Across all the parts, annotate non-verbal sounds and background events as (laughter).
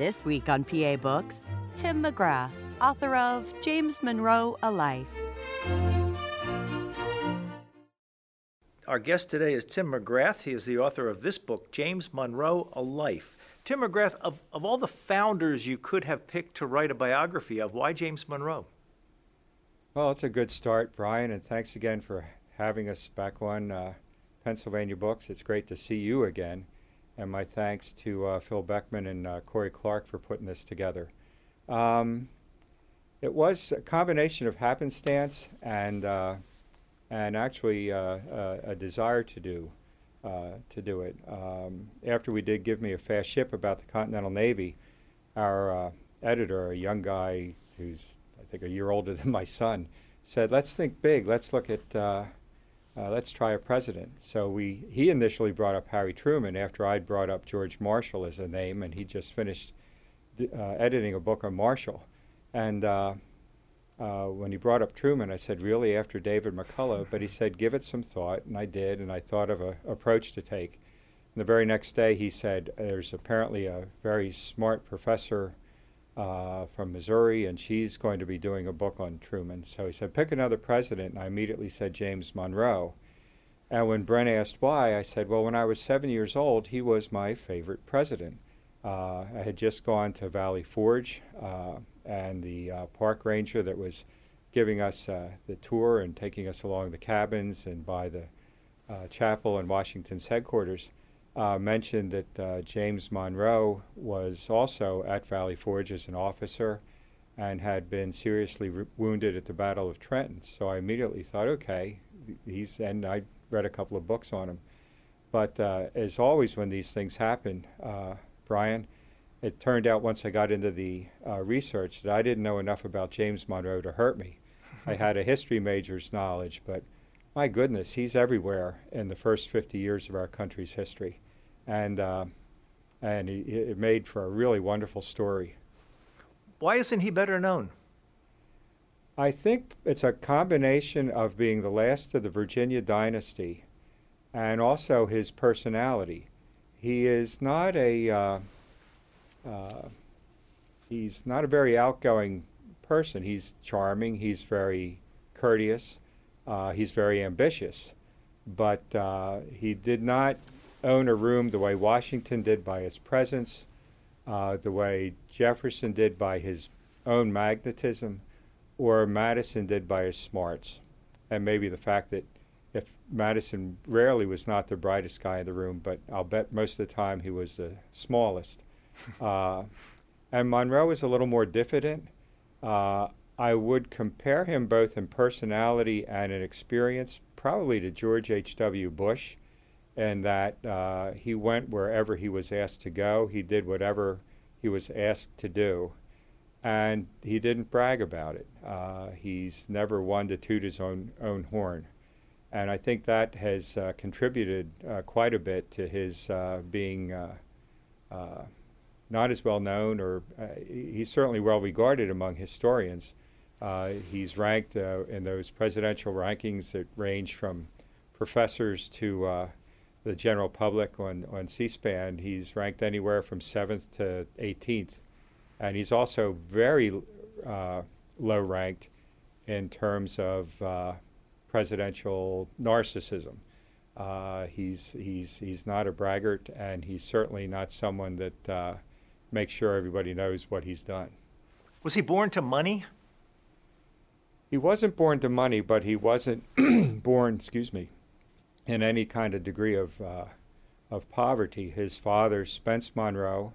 This week on PA Books, Tim McGrath, author of James Monroe A Life. Our guest today is Tim McGrath. He is the author of this book, James Monroe A Life. Tim McGrath, of, of all the founders you could have picked to write a biography of, why James Monroe? Well, it's a good start, Brian, and thanks again for having us back on uh, Pennsylvania Books. It's great to see you again and my thanks to uh, Phil Beckman and uh, Corey Clark for putting this together. Um, it was a combination of happenstance and uh, and actually uh, uh, a desire to do uh, to do it. Um, after we did give me a fast ship about the Continental Navy, our editor, a young guy who's I think a year older than my son, said, "Let's think big. Let's look at." Uh, let's try a president. So we he initially brought up Harry Truman after I'd brought up George Marshall as a name, and he just finished uh, editing a book on Marshall. And uh, uh, when he brought up Truman, I said, really, after David McCullough? But he said, give it some thought, and I did, and I thought of an approach to take. And the very next day, he said, there's apparently a very smart professor uh, from Missouri, and she's going to be doing a book on Truman. So he said, pick another president. And I immediately said James Monroe. And when Brent asked why, I said, well, when I was seven years old, he was my favorite president. Uh, I had just gone to Valley Forge, uh, and the uh, park ranger that was giving us uh, the tour and taking us along the cabins and by the uh, chapel and Washington's headquarters uh, mentioned that uh, James Monroe was also at Valley Forge as an officer and had been seriously re- wounded at the Battle of Trenton. So I immediately thought, okay, he's, and I read a couple of books on him. But uh, as always, when these things happen, uh, Brian, it turned out once I got into the uh, research that I didn't know enough about James Monroe to hurt me. I had a history major's knowledge, but my goodness, he's everywhere in the first 50 years of our country's history. And, uh, and he, it made for a really wonderful story. Why isn't he better known? I think it's a combination of being the last of the Virginia dynasty and also his personality. He is not a uh, uh, he's not a very outgoing person. He's charming. He's very courteous. Uh, he's very ambitious, but uh, he did not own a room the way Washington did by his presence, uh, the way Jefferson did by his own magnetism, or Madison did by his smarts. And maybe the fact that if Madison rarely was not the brightest guy in the room, but I'll bet most of the time he was the smallest. (laughs) uh, and Monroe was a little more diffident. Uh, I would compare him both in personality and in experience, probably to George H.W. Bush, in that uh, he went wherever he was asked to go. He did whatever he was asked to do, and he didn't brag about it. Uh, he's never one to toot his own own horn, and I think that has uh, contributed uh, quite a bit to his uh, being uh, not as well known, or he's certainly well regarded among historians he's ranked uh, in those presidential rankings that range from professors to uh, the general public on, on C SPAN. He's ranked anywhere from 7th to 18th. And he's also very uh, low ranked in terms of uh, presidential narcissism. Uh, he's, he's, he's not a braggart, and he's certainly not someone that makes sure everybody knows what he's done. Was he born to money? He wasn't born to money, but he wasn't (clears throat) born, excuse me, in any kind of degree of uh, of poverty. His father, Spence Monroe,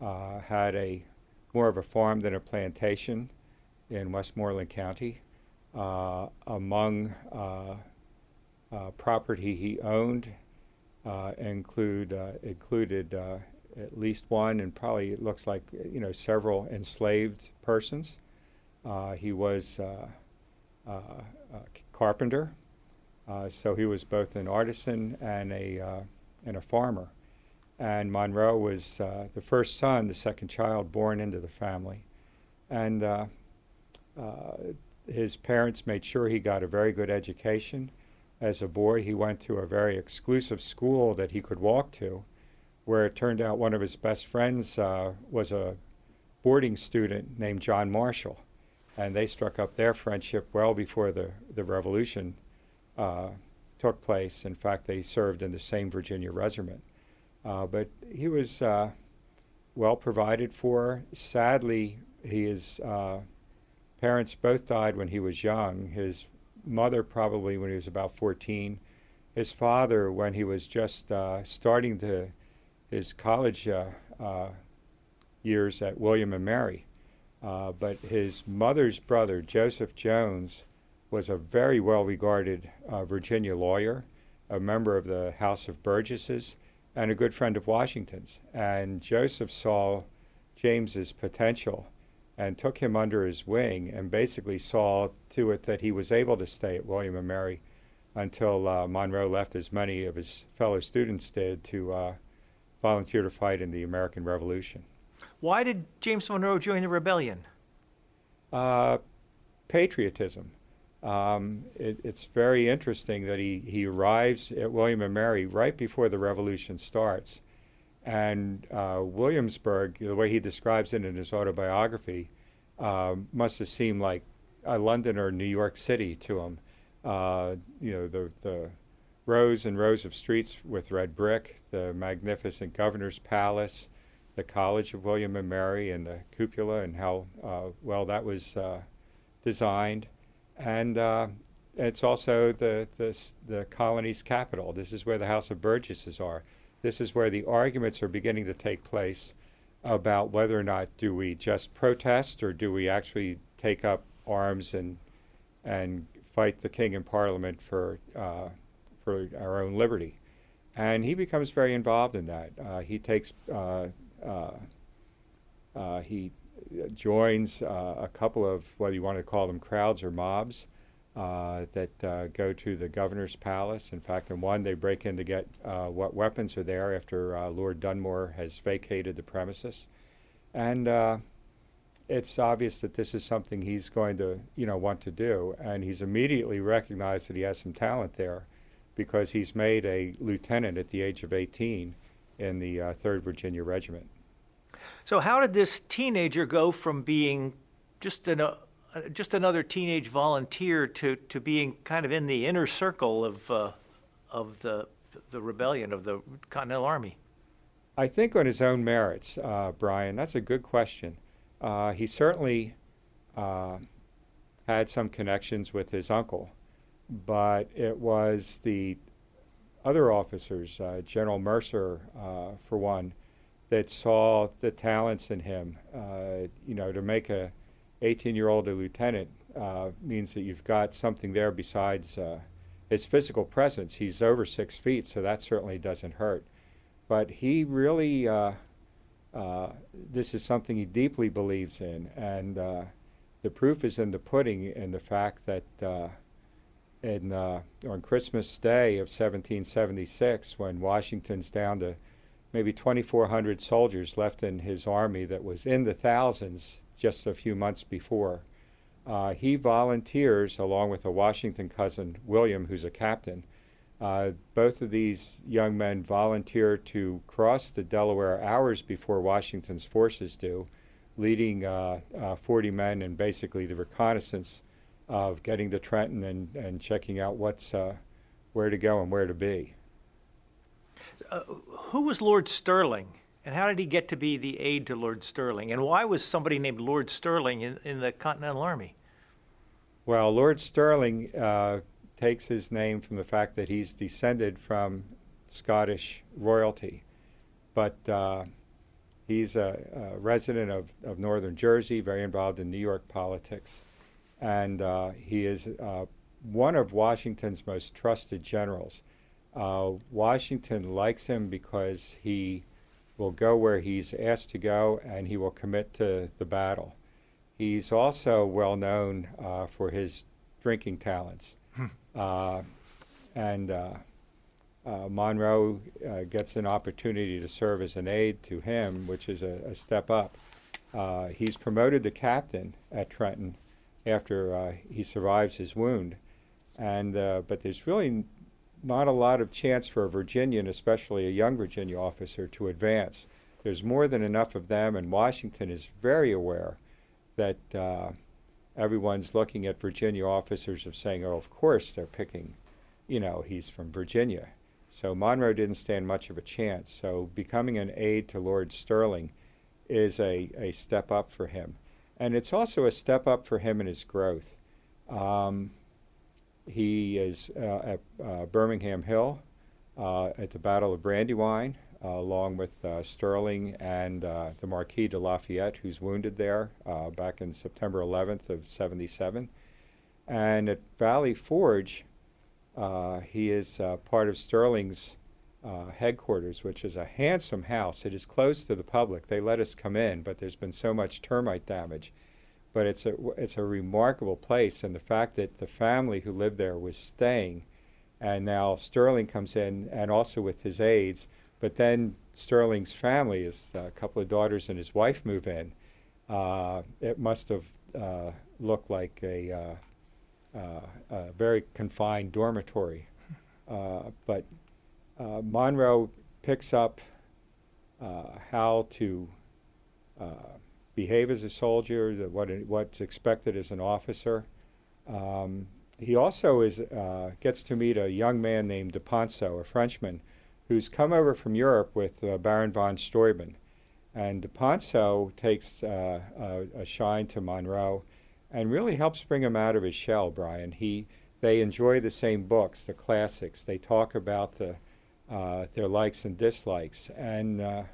uh, had a more of a farm than a plantation in Westmoreland County. Uh, among uh, uh, property he owned uh, include included at least one, and probably it looks like you know several enslaved persons. He was Uh, uh, carpenter, uh, so he was both an artisan and a uh, and a farmer. And Monroe was the first son, the second child born into the family, and his parents made sure he got a very good education. As a boy, he went to a very exclusive school that he could walk to, where it turned out one of his best friends uh, was a boarding student named John Marshall. And they struck up their friendship well before the, the revolution uh, took place. In fact, they served in the same Virginia regiment. Uh, but he was uh, well provided for. Sadly, his uh, parents both died when he was young. His mother, probably when he was about 14. His father, when he was just uh, starting to his college uh, years at William and Mary. Uh, but his mother's brother, Joseph Jones, was a very well regarded uh, Virginia lawyer, a member of the House of Burgesses, and a good friend of Washington's. And Joseph saw James's potential and took him under his wing and basically saw to it that he was able to stay at William and Mary until uh, Monroe left, as many of his fellow students did, to uh, volunteer to fight in the American Revolution. Why did James Monroe join the rebellion? Uh, patriotism. Um, it, it's very interesting that he, he arrives at William and Mary right before the revolution starts. And uh, Williamsburg, the way he describes it in his autobiography, uh, must have seemed like a London or New York City to him. Uh, you know, the, the rows and rows of streets with red brick, the magnificent governor's palace, the College of William and Mary, and the cupola, and how uh, well that was uh, designed. And uh, it's also the, the, the colony's capital. This is where the House of Burgesses are. This is where the arguments are beginning to take place about whether or not do we just protest or do we actually take up arms and and fight the king and parliament for uh, for our own liberty. And he becomes very involved in that. Uh, he takes, uh, Uh, uh, he joins uh, a couple of, whether you want to call them crowds or mobs, uh, that go to the governor's palace. In fact, in one, they break in to get what weapons are there after Lord Dunmore has vacated the premises. And it's obvious that this is something he's going to, you know, want to do, and he's immediately recognized that he has some talent there, because he's made a lieutenant at the age of 18 in the uh, 3rd Virginia Regiment. So, how did this teenager go from being just an, uh, just another teenage volunteer to, to being kind of in the inner circle of, uh, of the, the rebellion of the Continental Army? I think on his own merits, uh, Brian. That's a good question. Uh, he certainly uh, had some connections with his uncle but it was the other officers, uh, General Mercer, uh, for one, that saw the talents in him. Uh, you know, to make a 18-year-old a lieutenant uh, means that you've got something there besides uh, his physical presence. He's over six feet, so that certainly doesn't hurt. But he really, uh, this is something he deeply believes in, and the proof is in the pudding in the fact that in, uh, on Christmas Day of 1776, when Washington's down to maybe 2,400 soldiers left in his army that was in the thousands just a few months before, uh, he volunteers along with a Washington cousin, William, who's a captain. Uh, both of these young men volunteer to cross the Delaware hours before Washington's forces do, leading uh, uh, 40 men and basically the reconnaissance of getting to Trenton and, and checking out what's uh, where to go and where to be. Uh, who was Lord Stirling, and how did he get to be the aide to Lord Stirling, and why was somebody named Lord Stirling in, in the Continental Army? Well, Lord Stirling uh, takes his name from the fact that he's descended from Scottish royalty, but uh, he's a, a, resident of, of northern Jersey, very involved in New York politics and uh, he is uh, one of Washington's most trusted generals. Uh, Washington likes him because he will go where he's asked to go and he will commit to the battle. He's also well known uh, for his drinking talents. Hmm. Uh, and uh, uh, Monroe uh, gets an opportunity to serve as an aide to him, which is a, a step up. Uh, he's promoted to captain at Trenton after uh, he survives his wound, and uh, but there's really not a lot of chance for a Virginian, especially a young Virginia officer, to advance. There's more than enough of them, and Washington is very aware that uh, everyone's looking at Virginia officers of saying, "Oh, of course they're picking, you know, he's from Virginia." So Monroe didn't stand much of a chance. So becoming an aide to Lord Stirling is a, a step up for him. And it's also a step up for him in his growth. Um, he is uh, at uh, Birmingham Hill uh, at the Battle of Brandywine, along with Stirling and the Marquis de Lafayette, who's wounded there back in September 11th of 77. And at Valley Forge, he is part of Stirling's uh, headquarters, which is a handsome house. It is closed to the public. They let us come in, but there's been so much termite damage. But it's a it's a remarkable place, and the fact that the family who lived there was staying, and now Stirling comes in, and also with his aides. But then Stirling's family, is a couple of daughters and his wife, move in. Uh, it must have uh, looked like a, uh, uh a very confined dormitory. Uh, but uh, Monroe picks up uh, how to uh, behave as a soldier, the, what what's expected as an officer. Um, he also is uh, gets to meet a young man named Du Ponceau, a Frenchman, who's come over from Europe with uh, Baron von Steuben. And Du Ponceau takes uh, a, a shine to Monroe and really helps bring him out of his shell, Brian. He, they enjoy the same books, the classics. They talk about the uh, their likes and dislikes. And uh,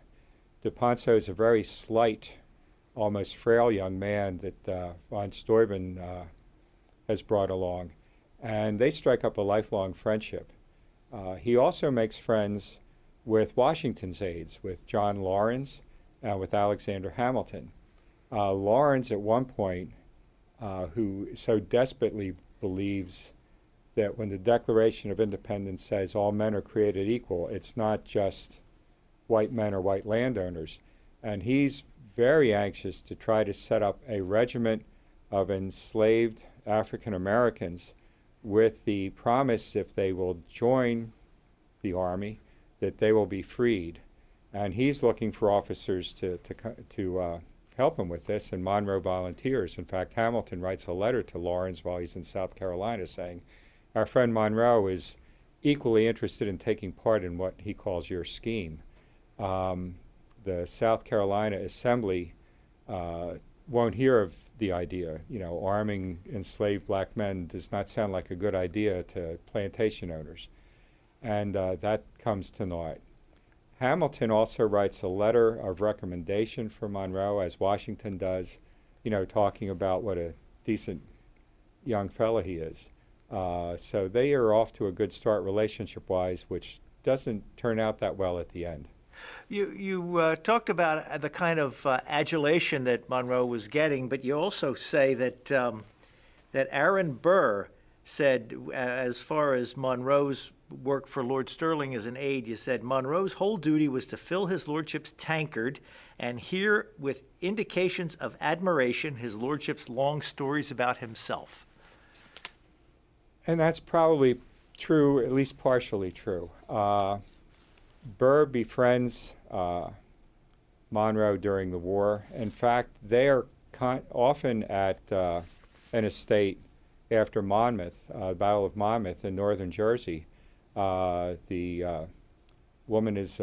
Du Ponceau is a very slight, almost frail young man that uh, von Steuben uh, has brought along. And they strike up a lifelong friendship. Uh, he also makes friends with Washington's aides, with John Laurens and with Alexander Hamilton. Uh, Laurens, at one point, who so desperately believes that when the Declaration of Independence says all men are created equal, it's not just white men or white landowners. And he's very anxious to try to set up a regiment of enslaved African Americans with the promise, if they will join the army, that they will be freed. And he's looking for officers to, to, to uh, help him with this, and Monroe volunteers. In fact, Hamilton writes a letter to Laurens while he's in South Carolina saying, our friend Monroe is equally interested in taking part in what he calls your scheme. Um, the South Carolina Assembly uh, won't hear of the idea. You know, arming enslaved black men does not sound like a good idea to plantation owners. And uh, that comes to naught. Hamilton also writes a letter of recommendation for Monroe, as Washington does, you know, talking about what a decent young fellow he is. Uh, so they are off to a good start relationship wise, which doesn't turn out that well at the end. You you uh, talked about uh, the kind of uh, adulation that Monroe was getting, but you also say that um, that Aaron Burr said, as far as Monroe's work for Lord Stirling as an aide, you said Monroe's whole duty was to fill his lordship's tankard and hear with indications of admiration his lordship's long stories about himself. And that's probably true, at least partially true. Uh, Burr befriends uh, Monroe during the war. In fact, they are con- often at uh, an estate after Monmouth, uh, Battle of Monmouth in northern Jersey. Uh, the uh, woman is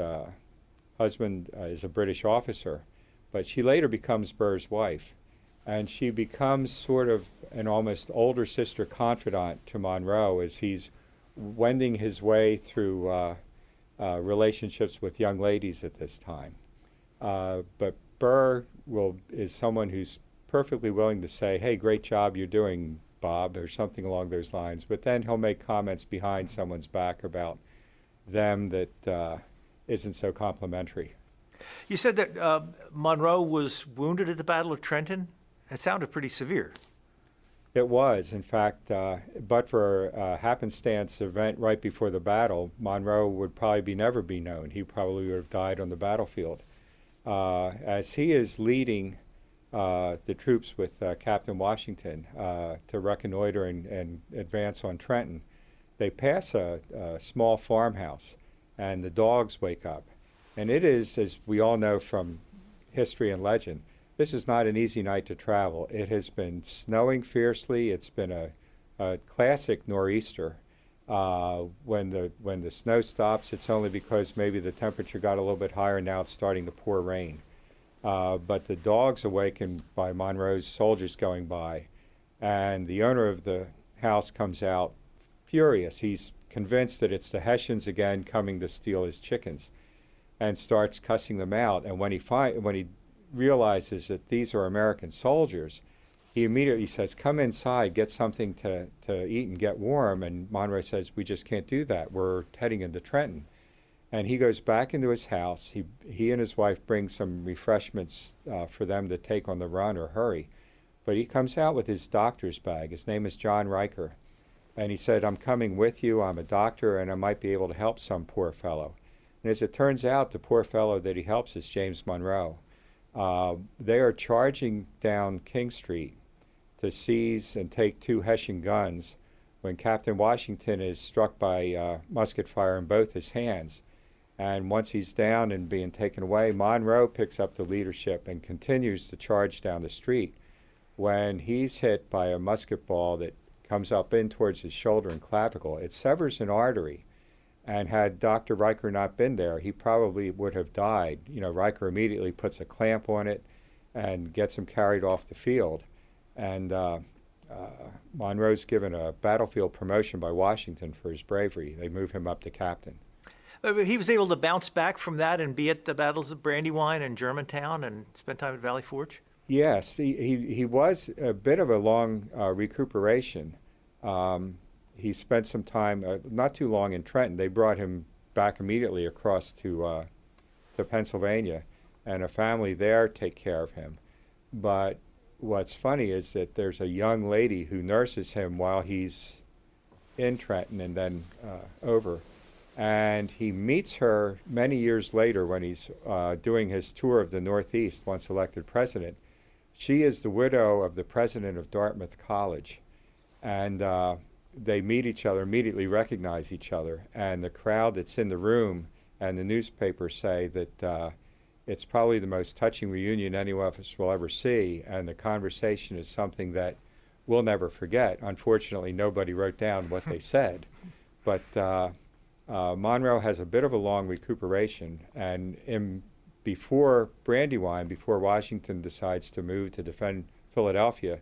husband is a British officer, but she later becomes Burr's wife and she becomes sort of an almost older sister confidant to Monroe as he's wending his way through uh, relationships with young ladies at this time. Uh, but Burr will is someone who's perfectly willing to say, "Hey, great job you're doing, Bob," or something along those lines. But then he'll make comments behind someone's back about them that uh, not so complimentary. You said that uh, Monroe was wounded at the Battle of Trenton. It sounded pretty severe. It was, in fact, uh, but for a happenstance event right before the battle, Monroe would probably be never be known. He probably would have died on the battlefield. Uh, as he is leading uh, the troops with uh, Captain Washington uh, to reconnoiter and, and, advance on Trenton, they pass a, a small farmhouse, and the dogs wake up. And it is, as we all know from history and legend, this is not an easy night to travel. It has been snowing fiercely. It's been a, a classic nor'easter. Uh, when the when the snow stops, it's only because maybe the temperature got a little bit higher. Now it's starting to pour rain. Uh, but the dogs awakened by Monroe's soldiers going by, and the owner of the house comes out furious. He's convinced that it's the Hessians again coming to steal his chickens, and starts cussing them out. And when he fi- when he realizes that these are American soldiers, he immediately says, Come inside, get something to, to eat and get warm. And Monroe says, We just can't do that. We're heading into Trenton. And he goes back into his house. He, he and his wife bring some refreshments uh, for them to take on the run or hurry. But he comes out with his doctor's bag. His name is John Riker. And he said, I'm coming with you. I'm a doctor, and I might be able to help some poor fellow. And as it turns out, the poor fellow that he helps is James Monroe. Uh, they are charging down King Street to seize and take two Hessian guns when Captain Washington is struck by uh, musket fire in both his hands. And once he's down and being taken away, Monroe picks up the leadership and continues to charge down the street when he's hit by a musket ball that comes up in towards his shoulder and clavicle. It severs an artery and had Dr. Riker not been there, he probably would have died. You know, Riker immediately puts a clamp on it and gets him carried off the field. And uh, uh, Monroe's given a battlefield promotion by Washington for his bravery. They move him up to captain. He was able to bounce back from that and be at the battles of Brandywine and Germantown and spend time at Valley Forge? Yes, he, he, he was a bit of a long uh, recuperation. Um, he spent some time, uh, not too long in Trenton. They brought him back immediately across to uh, to Pennsylvania, and a family there take care of him. But what's funny is that there's a young lady who nurses him while he's in Trenton and then uh, over. And he meets her many years later when he's uh, doing his tour of the Northeast once elected president. She is the widow of the president of Dartmouth College. And uh, they meet each other, immediately recognize each other, and the crowd that's in the room and the newspapers say that uh, it's probably the most touching reunion any of us will ever see, and the conversation is something that we'll never forget. Unfortunately, nobody wrote down what they (laughs) said, but uh, uh, Monroe has a bit of a long recuperation, and in, before Brandywine, before Washington decides to move to defend Philadelphia,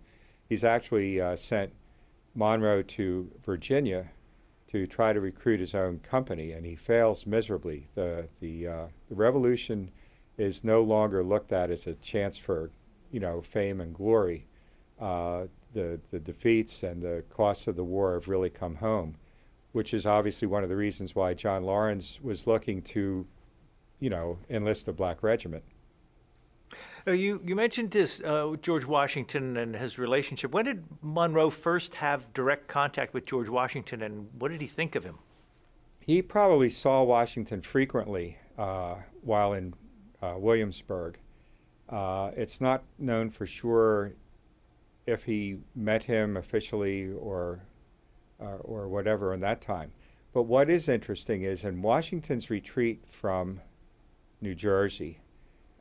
he's actually uh, sent Monroe to Virginia to try to recruit his own company, and he fails miserably. The the, uh, the revolution is no longer looked at as a chance for, you know, fame and glory. Uh, the the defeats and the costs of the war have really come home, which is obviously one of the reasons why John Laurens was looking to, you know, enlist a black regiment. You, you mentioned this, uh, George Washington and his relationship. When did Monroe first have direct contact with George Washington, and what did he think of him? He probably saw Washington frequently uh, while in uh, Williamsburg. Uh, it's not known for sure if he met him officially or, uh, or whatever in that time. But what is interesting is in Washington's retreat from New Jersey,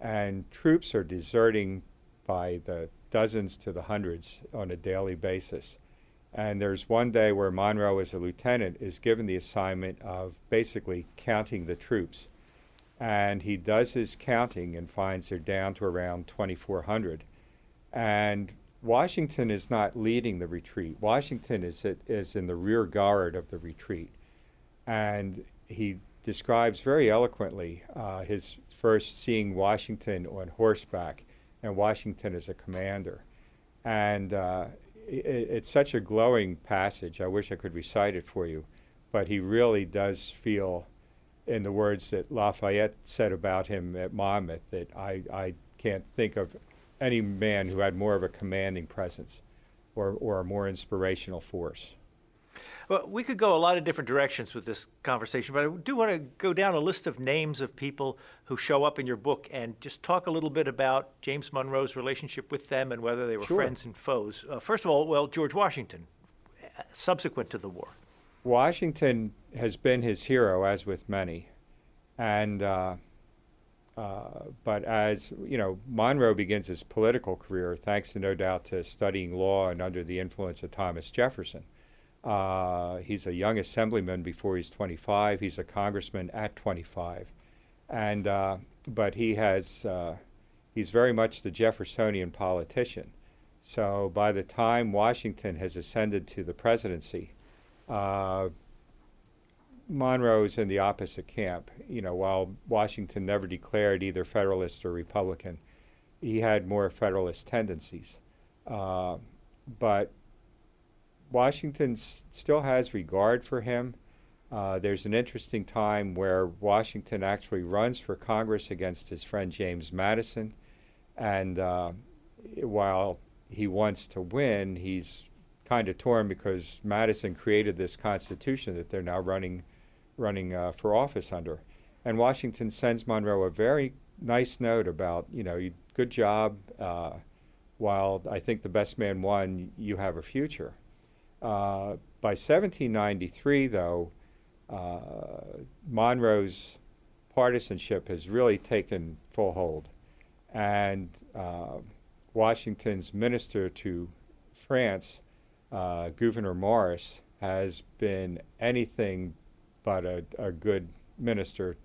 and troops are deserting by the dozens to the hundreds on a daily basis. And there's one day where Monroe, as a lieutenant, is given the assignment of basically counting the troops. And he does his counting and finds they're down to around 2,400. And Washington is not leading the retreat. Washington is, is in the rear guard of the retreat. And he describes very eloquently uh, his first seeing Washington on horseback and Washington as a commander. And uh, it, it's such a glowing passage. I wish I could recite it for you. But he really does feel in the words that Lafayette said about him at Monmouth, that I, I can't think of any man who had more of a commanding presence or, or a more inspirational force. Well, we could go a lot of different directions with this conversation, but I do want to go down a list of names of people who show up in your book and just talk a little bit about James Monroe's relationship with them and whether they were Sure. friends and foes. Uh, first of all, well, George Washington, uh, subsequent to the war. Washington has been his hero, as with many, and uh, uh, but as you know, Monroe begins his political career thanks to no doubt to studying law and under the influence of Thomas Jefferson. Uh, he's a young assemblyman before he's 25. He's a congressman at 25, and uh, but he has uh, he's very much the Jeffersonian politician. So by the time Washington has ascended to the presidency, uh, Monroe's in the opposite camp. You know, while Washington never declared either Federalist or Republican, he had more Federalist tendencies. Uh, but Washington still has regard for him. Uh, there's an interesting time where Washington actually runs for Congress against his friend James Madison, and uh, while he wants to win, he's kind of torn because Madison created this constitution that they're now running running uh, for office under. And Washington sends Monroe a very nice note about, you know, good job. Uh, while I think the best man won, you have a future. Uh, by 1793, though, uh, Monroe's partisanship has really taken full hold. And uh, Washington's minister to France, uh, Gouverneur Morris, has been anything but a, a good minister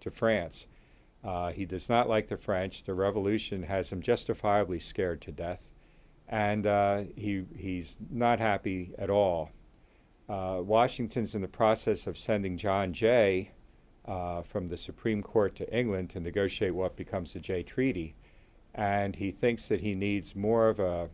to France. Uh, he does not like the French. The revolution has him justifiably scared to death, and uh, he, he's not happy at all. Uh, Washington's in the process of sending John Jay uh, from the Supreme Court to England to negotiate what becomes the Jay Treaty, and he thinks that he needs more of a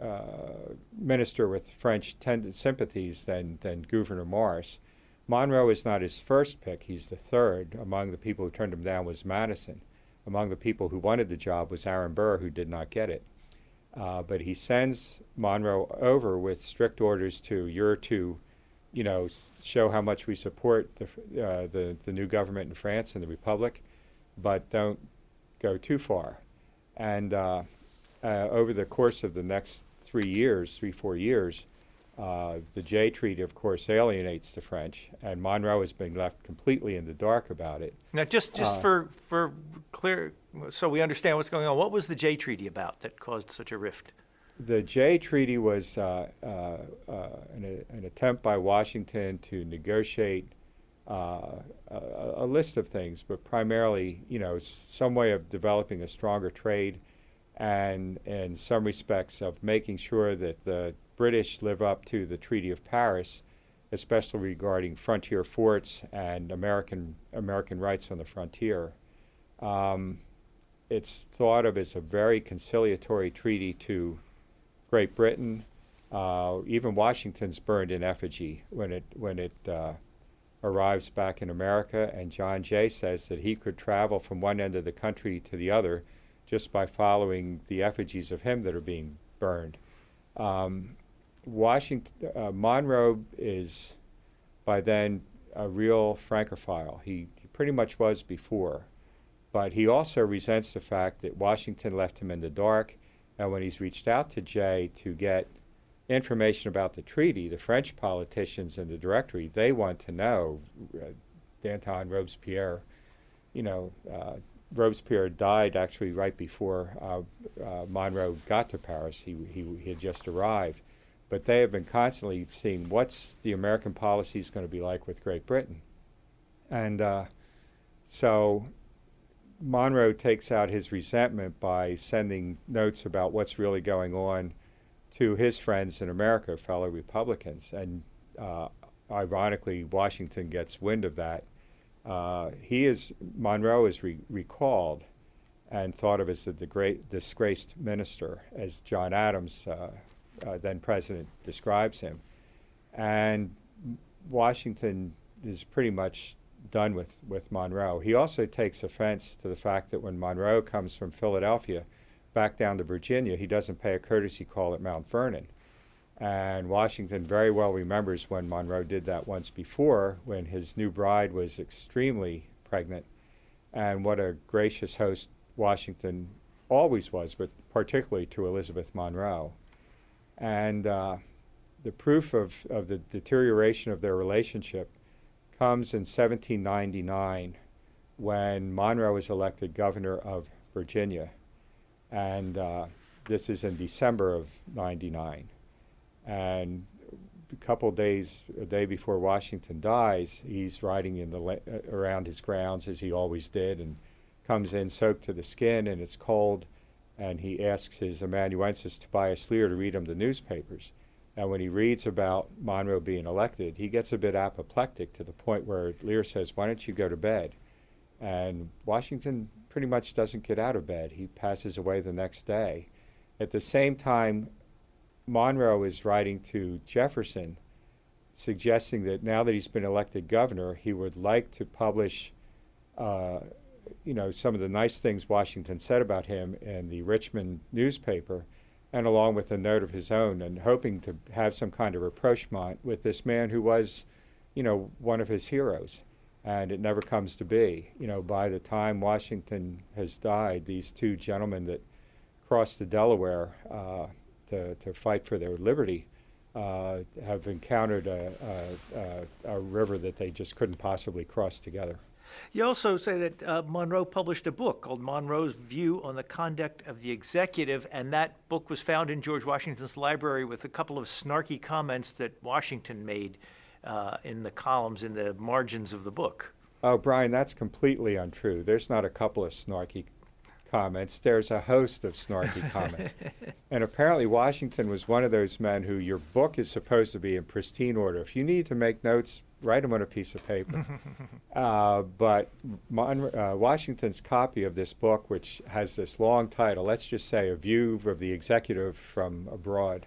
uh, minister with French tend- sympathies than, than Gouverneur Morris. Monroe is not his first pick, he's the third. Among the people who turned him down was Madison. Among the people who wanted the job was Aaron Burr, who did not get it. Uh, but he sends Monroe over with strict orders to you're to, you know, show how much we support the, uh, the the new government in France and the republic, but don't go too far. And uh, uh, over the course of the next three years, three four years, uh, the Jay Treaty, of course, alienates the French, and Monroe has been left completely in the dark about it. Now, just just Uh, for for clear, so we understand what's going on. What was the Jay Treaty about that caused such a rift? The Jay Treaty was uh, uh, uh, an, an attempt by Washington to negotiate uh, a, a list of things, but primarily, you know, some way of developing a stronger trade, and in some respects of making sure that the British live up to the Treaty of Paris, especially regarding frontier forts and American American rights on the frontier. Um, it's thought of as a very conciliatory treaty to Great Britain. Uh, even Washington's burned in effigy when it when it uh, arrives back in America, and John Jay says that he could travel from one end of the country to the other just by following the effigies of him that are being burned. Um, Washington uh, Monroe is by then a real Francophile. He, he pretty much was before, but he also resents the fact that Washington left him in the dark. And when he's reached out to Jay to get information about the treaty, the French politicians in the directory, they want to know. Uh, Danton Robespierre, you know, uh, Robespierre died actually right before uh, uh, Monroe got to Paris. He, he, he had just arrived. But they have been constantly seeing what's the American policy is going to be like with Great Britain. And uh, so Monroe takes out his resentment by sending notes about what's really going on to his friends in America, fellow Republicans. And uh, ironically, Washington gets wind of that. Uh, he is Monroe is re- recalled and thought of as the, great disgraced minister, as John Adams, uh, uh, then president, describes him. And Washington is pretty much done with, with Monroe. He also takes offense to the fact that when Monroe comes from Philadelphia back down to Virginia, he doesn't pay a courtesy call at Mount Vernon. And Washington very well remembers when Monroe did that once before, when his new bride was extremely pregnant, and what a gracious host Washington always was, but particularly to Elizabeth Monroe. And uh, the proof of, of the deterioration of their relationship comes in 1799 when Monroe was elected governor of Virginia. And uh, this is in December of 99. And a couple days, a day before Washington dies, he's riding in the la- uh, around his grounds as he always did and comes in soaked to the skin and it's cold. And he asks his amanuensis Tobias Lear to read him the newspapers. And when he reads about Monroe being elected, he gets a bit apoplectic to the point where Lear says, Why don't you go to bed? And Washington pretty much doesn't get out of bed. He passes away the next day. At the same time, Monroe is writing to Jefferson, suggesting that now that he's been elected governor, he would like to publish, uh, you know, some of the nice things Washington said about him in the Richmond newspaper, and along with a note of his own, and hoping to have some kind of rapprochement with this man who was, you know, one of his heroes. And it never comes to be. You know, by the time Washington has died, these two gentlemen that crossed the Delaware uh, to, to fight for their liberty uh, have encountered a, a, a, a river that they just couldn't possibly cross together. You also say that uh, Monroe published a book called Monroe's View on the Conduct of the Executive, and that book was found in George Washington's library with a couple of snarky comments that Washington made uh, in the columns in the margins of the book. Oh, Brian, that's completely untrue. There's not a couple of snarky comments, there's a host of snarky (laughs) comments. And apparently, Washington was one of those men who your book is supposed to be in pristine order. If you need to make notes, write them on a piece of paper. (laughs) uh, but Mon- uh, Washington's copy of this book, which has this long title, let's just say A View of the Executive from Abroad.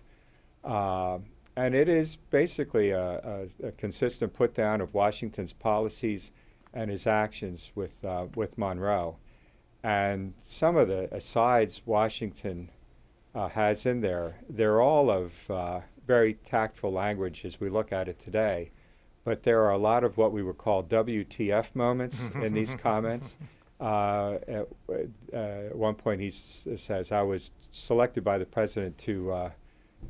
Uh, and it is basically a, a, a, consistent put down of Washington's policies and his actions with, uh, with Monroe. And some of the asides Washington uh, has in there, they're all of uh, very tactful language as we look at it today. But there are a lot of what we would call WTF moments in these (laughs) comments. Uh, at, uh, at, one point, he s- says, I was selected by the president to, uh,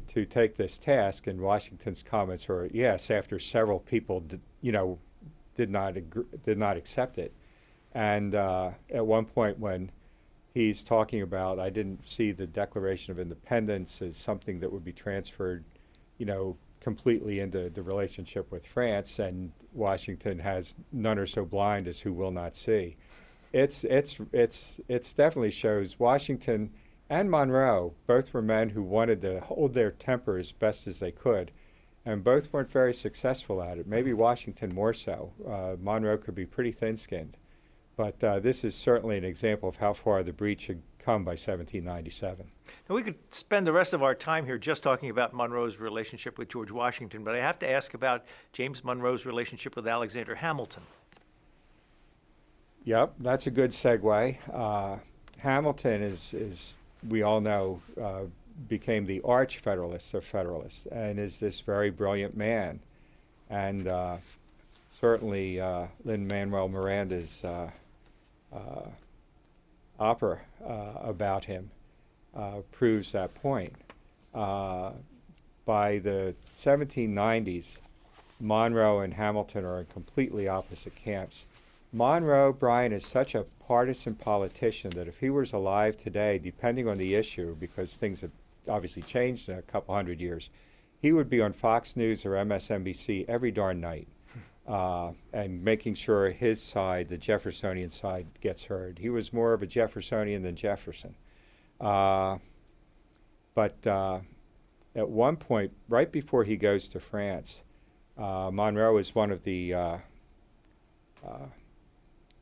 to take this task, and Washington's comments were, yes, after several people, d- you know, did not, agree, did not accept it. And uh, at one point, when he's talking about, I didn't see the Declaration of Independence as something that would be transferred, you know, completely into the relationship with France, and Washington has none are so blind as who will not see. It's it's it's it's definitely shows Washington and Monroe both were men who wanted to hold their temper as best as they could, and both weren't very successful at it. Maybe Washington more so. Uh, Monroe could be pretty thin-skinned. But uh, this is certainly an example of how far the breach had come by 1797. Now, we could spend the rest of our time here just talking about Monroe's relationship with George Washington, but I have to ask about James Monroe's relationship with Alexander Hamilton. Yep, that's a good segue. Uh, Hamilton is, is, we all know, uh, became the arch Federalist of Federalists and is this very brilliant man. And uh, certainly uh, Lin Manuel Miranda's uh, uh, opera uh, about him uh, proves that point. Uh, by the 1790s, Monroe and Hamilton are in completely opposite camps. Monroe, Brian, is such a partisan politician that if he was alive today, depending on the issue, because things have obviously changed in a couple hundred years, he would be on Fox News or MSNBC every darn night uh, and making sure his side, the Jeffersonian side, gets heard. He was more of a Jeffersonian than Jefferson. Uh, but uh, at one point, right before he goes to France, uh, Monroe is one of the uh, uh,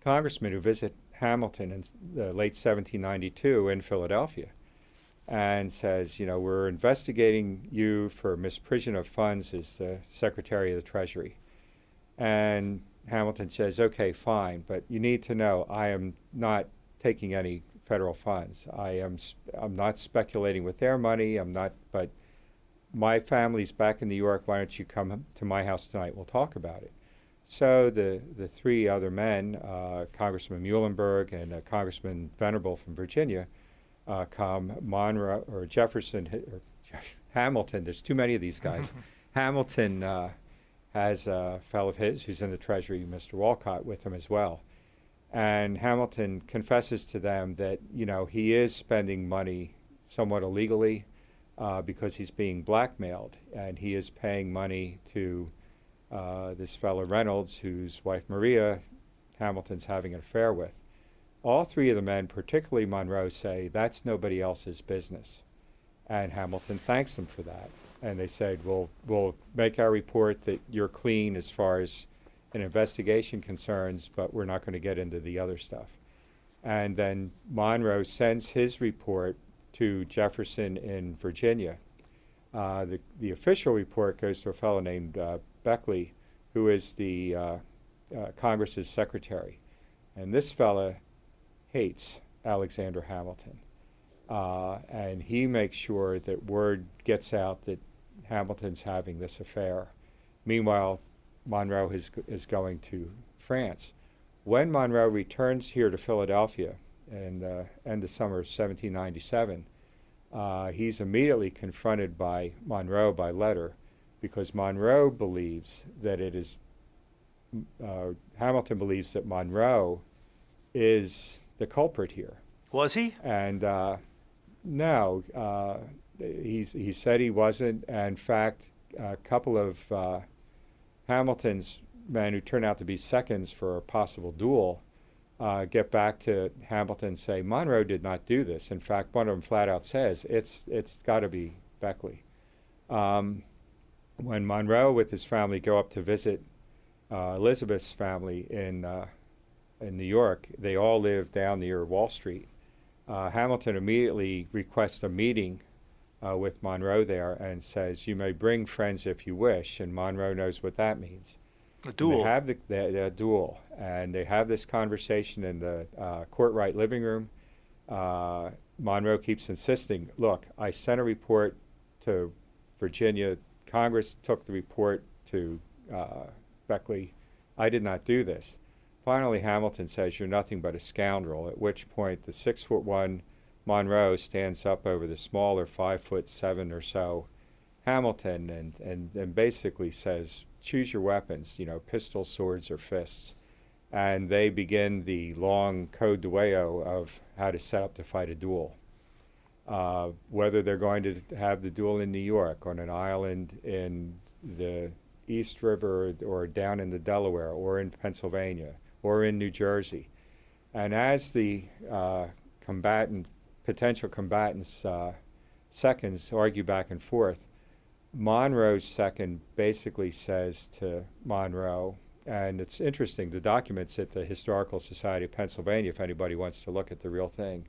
congressmen who visit Hamilton in the late 1792 in Philadelphia and says, you know, we're investigating you for misprision of funds as the Secretary of the Treasury. And Hamilton says, okay, fine, but you need to know I am not taking any federal funds. I am I'm not speculating with their money. I'm not, but my family's back in New York. Why don't you come to my house tonight? We'll talk about it. So the the three other men, uh, Congressman Muhlenberg and uh, Congressman Venable from Virginia, uh, come. Monroe or Jefferson or Hamilton. There's too many of these guys. (laughs) Hamilton uh, has a fellow of his who's in the Treasury, Mr. Walcott, with him as well. And Hamilton confesses to them that you know he is spending money somewhat illegally uh, because he's being blackmailed, and he is paying money to uh, this fellow Reynolds, whose wife Maria Hamilton's having an affair with. All three of the men, particularly Monroe, say that's nobody else's business, and Hamilton thanks them for that. And they said, "We'll we'll make our report that you're clean as far as." an investigation concerns, but we're not going to get into the other stuff. And then Monroe sends his report to Jefferson in Virginia. Uh, the, the official report goes to a fellow named uh, Beckley, who is the uh, uh Congress's secretary. And this fellow hates Alexander Hamilton. Uh, and he makes sure that word gets out that Hamilton's having this affair. Meanwhile, Monroe is, is going to France. When Monroe returns here to Philadelphia in the end of summer of 1797, uh, he's immediately confronted by Monroe by letter because Monroe believes that it is, uh, Hamilton believes that Monroe is the culprit here. Was he? And uh, no, uh, he's, he said he wasn't. in fact, a couple of uh, Hamilton's men who turn out to be seconds for a possible duel uh, get back to Hamilton and say Monroe did not do this. In fact, one of them flat out says it's it's got to be Beckley. Um, when Monroe with his family go up to visit uh, Elizabeth's family in uh, in New York, they all live down near Wall Street. Uh, Hamilton immediately requests a meeting uh, with Monroe there and says, "You may bring friends if you wish." And Monroe knows what that means. A duel. And they have the, the, the, duel, and they have this conversation in the uh, Kortright living room. Uh, Monroe keeps insisting, "Look, I sent a report to Virginia. Congress took the report to uh, Beckley. I did not do this." Finally, Hamilton says, "You're nothing but a scoundrel." At which point, the six foot one Monroe stands up over the smaller five foot seven or so Hamilton and, and, and basically says, choose your weapons, you know, pistols, swords, or fists. And they begin the long code duello of how to set up to fight a duel. Uh, whether they're going to have the duel in New York, on an island in the East River, or down in the Delaware, or in Pennsylvania, or in New Jersey. And as the uh, combatant potential combatants' uh, seconds argue back and forth. Monroe's second basically says to Monroe, and it's interesting, the documents at the Historical Society of Pennsylvania, if anybody wants to look at the real thing.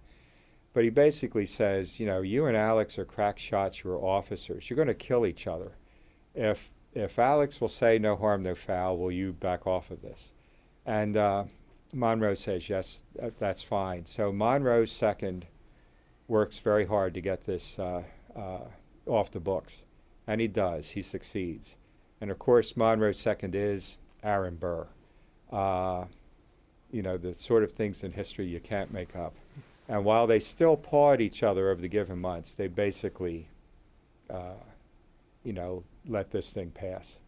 But he basically says, you know, you and Alex are crack shots, you're officers. You're going to kill each other. If, if Alex will say no harm, no foul, will you back off of this? And uh, Monroe says, yes, that's fine. So Monroe's second works very hard to get this uh, uh, off the books. And he does, he succeeds. And of course, Monroe's second is Aaron Burr. Uh, you know, the sort of things in history you can't make up. And while they still paw at each other over the given months, they basically, uh, you know, let this thing pass.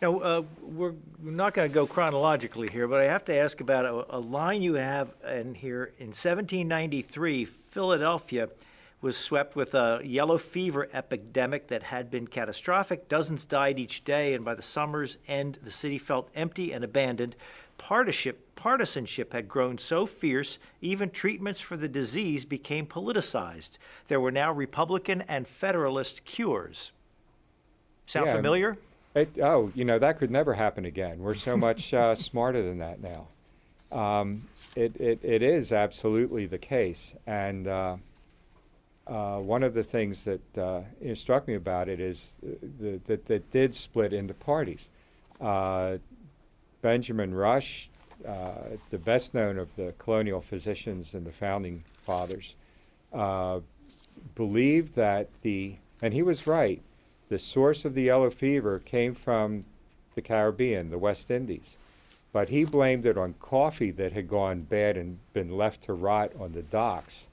Now, uh, we're not going to go chronologically here, but I have to ask about a, a, line you have in here. In 1793, Philadelphia was swept with a yellow fever epidemic that had been catastrophic. Dozens died each day, and by the summer's end, the city felt empty and abandoned. Partisanship, partisanship had grown so fierce, even treatments for the disease became politicized. There were now Republican and Federalist cures. Sound yeah, familiar? It, oh, you know, that could never happen again. We're so much uh, (laughs) smarter than that now. Um, it, it, it is absolutely the case. And uh, uh, one of the things that uh, struck me about it is that that did split into parties. Uh, Benjamin Rush, uh, the best known of the colonial physicians and the founding fathers, uh, believed that the, and he was right, the source of the yellow fever came from the Caribbean, the West Indies. But he blamed it on coffee that had gone bad and been left to rot on the docks,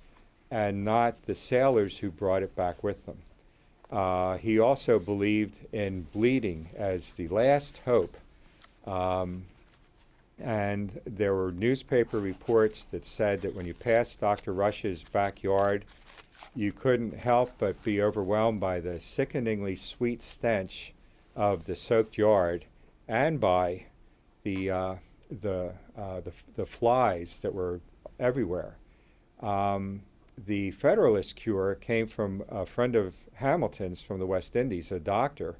and not the sailors who brought it back with them. Uh, he also believed in bleeding as the last hope. Um, and there were newspaper reports that said that when you passed Dr. Rush's backyard, you couldn't help but be overwhelmed by the sickeningly sweet stench of the soaked yard and by the, uh, the, uh, the, the, flies that were everywhere. Um, the Federalist cure came from a friend of Hamilton's from the West Indies, a doctor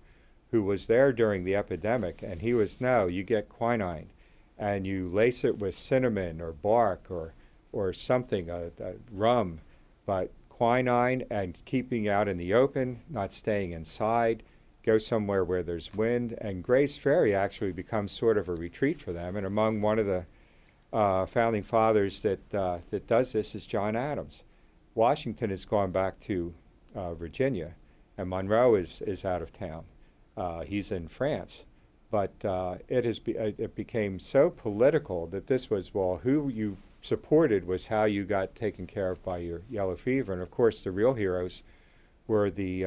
who was there during the epidemic, and he was, no, you get quinine and you lace it with cinnamon or bark or, or something, a, a rum, but quinine and keeping out in the open, not staying inside, go somewhere where there's wind. And Gray's Ferry actually becomes sort of a retreat for them. And among one of the uh, founding fathers that, uh, that does this is John Adams. Washington has gone back to uh, Virginia, and Monroe is, is out of town. Uh, he's in France. But uh, it, has be, uh, it became so political that this was, well, who you supported was how you got taken care of by your yellow fever. And of course, the real heroes were the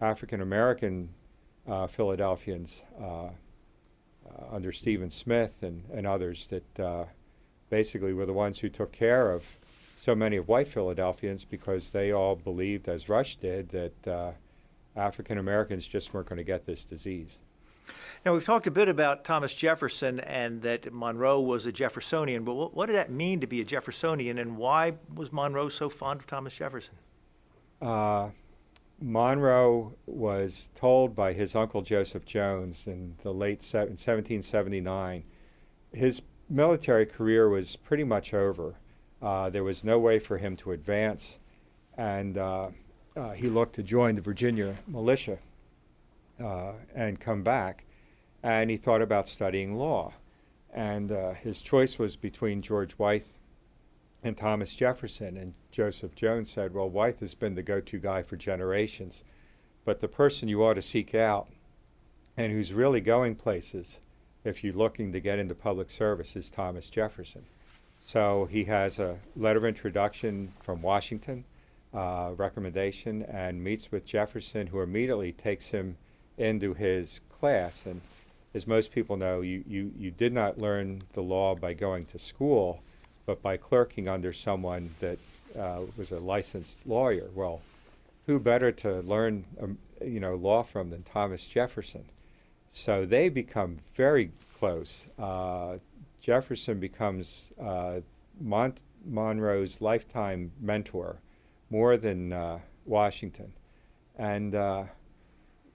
African American uh, Philadelphians uh, uh, under Stephen Smith and, and others that uh, basically were the ones who took care of so many of white Philadelphians because they all believed, as Rush did, that African Americans just weren't going to get this disease. Now, we've talked a bit about Thomas Jefferson and that Monroe was a Jeffersonian, but what, what did that mean to be a Jeffersonian, and why was Monroe so fond of Thomas Jefferson? Uh, Monroe was told by his uncle Joseph Jones in the late se- 1779 his military career was pretty much over. Uh, there was no way for him to advance, and uh, uh, he looked to join the Virginia militia uh, and come back. And he thought about studying law. And uh, his choice was between George Wythe and Thomas Jefferson. And Joseph Jones said, Well, Wythe has been the go to guy for generations. But the person you ought to seek out and who's really going places if you're looking to get into public service is Thomas Jefferson. So he has a letter of introduction from Washington, uh, recommendation, and meets with Jefferson, who immediately takes him into his class. And as most people know, you, you, you did not learn the law by going to school, but by clerking under someone that uh, was a licensed lawyer. Well, who better to learn, um, you know, law from than Thomas Jefferson? So they become very close. Uh, Jefferson becomes uh, Mon- Monroe's lifetime mentor, more than uh, Washington, and uh,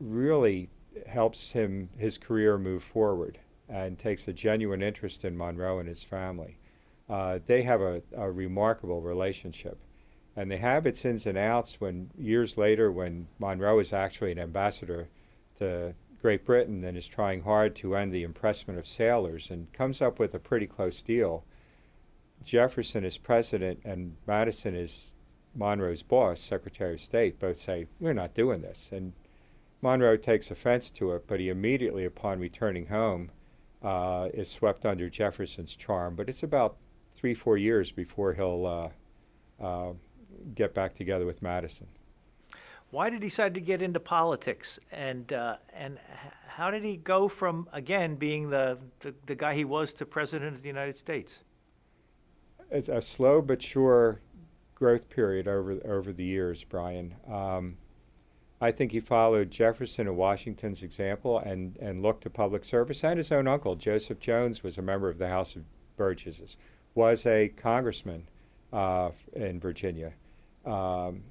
really helps him his career move forward and takes a genuine interest in Monroe and his family. Uh, they have a, a, remarkable relationship, and they have its ins and outs. When years later, when Monroe is actually an ambassador to Great Britain and is trying hard to end the impressment of sailors and comes up with a pretty close deal. Jefferson is president and Madison is Monroe's boss, Secretary of State. Both say we're not doing this, and Monroe takes offense to it, but he immediately, upon returning home, uh, is swept under Jefferson's charm. But it's about three, four years before he'll uh, uh, get back together with Madison. Why did he decide to get into politics, and uh, and how did he go from again being the, the, the guy he was to president of the United States? It's a slow but sure growth period over over the years, Brian. Um, I think he followed Jefferson and Washington's example and, and looked to public service. And his own uncle, Joseph Jones, was a member of the House of Burgesses, was a congressman uh, in Virginia. Um,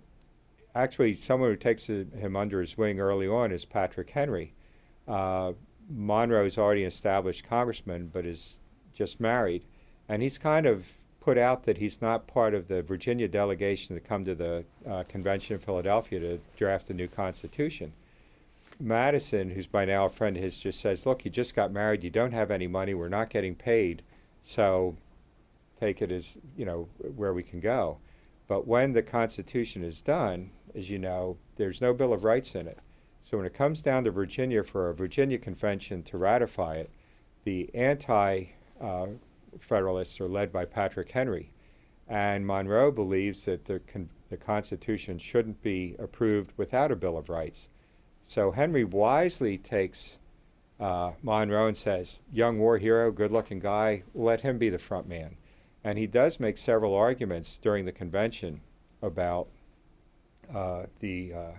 actually, someone who takes him under his wing early on is Patrick Henry. Uh, Monroe is already an established congressman, but is just married. And he's kind of put out that he's not part of the Virginia delegation to come to the uh, convention in Philadelphia to draft the new Constitution. Madison, who's by now a friend of his, just says, Look, you just got married, you don't have any money, we're not getting paid, so take it as, you know, where we can go. But when the Constitution is done, as you know, there's no Bill of Rights in it. So when it comes down to Virginia for a Virginia convention to ratify it, the anti uh, Federalists are led by Patrick Henry. And Monroe believes that the, con- the Constitution shouldn't be approved without a Bill of Rights. So Henry wisely takes uh, Monroe and says, young war hero, good looking guy, let him be the front man. And he does make several arguments during the convention about uh, the, uh,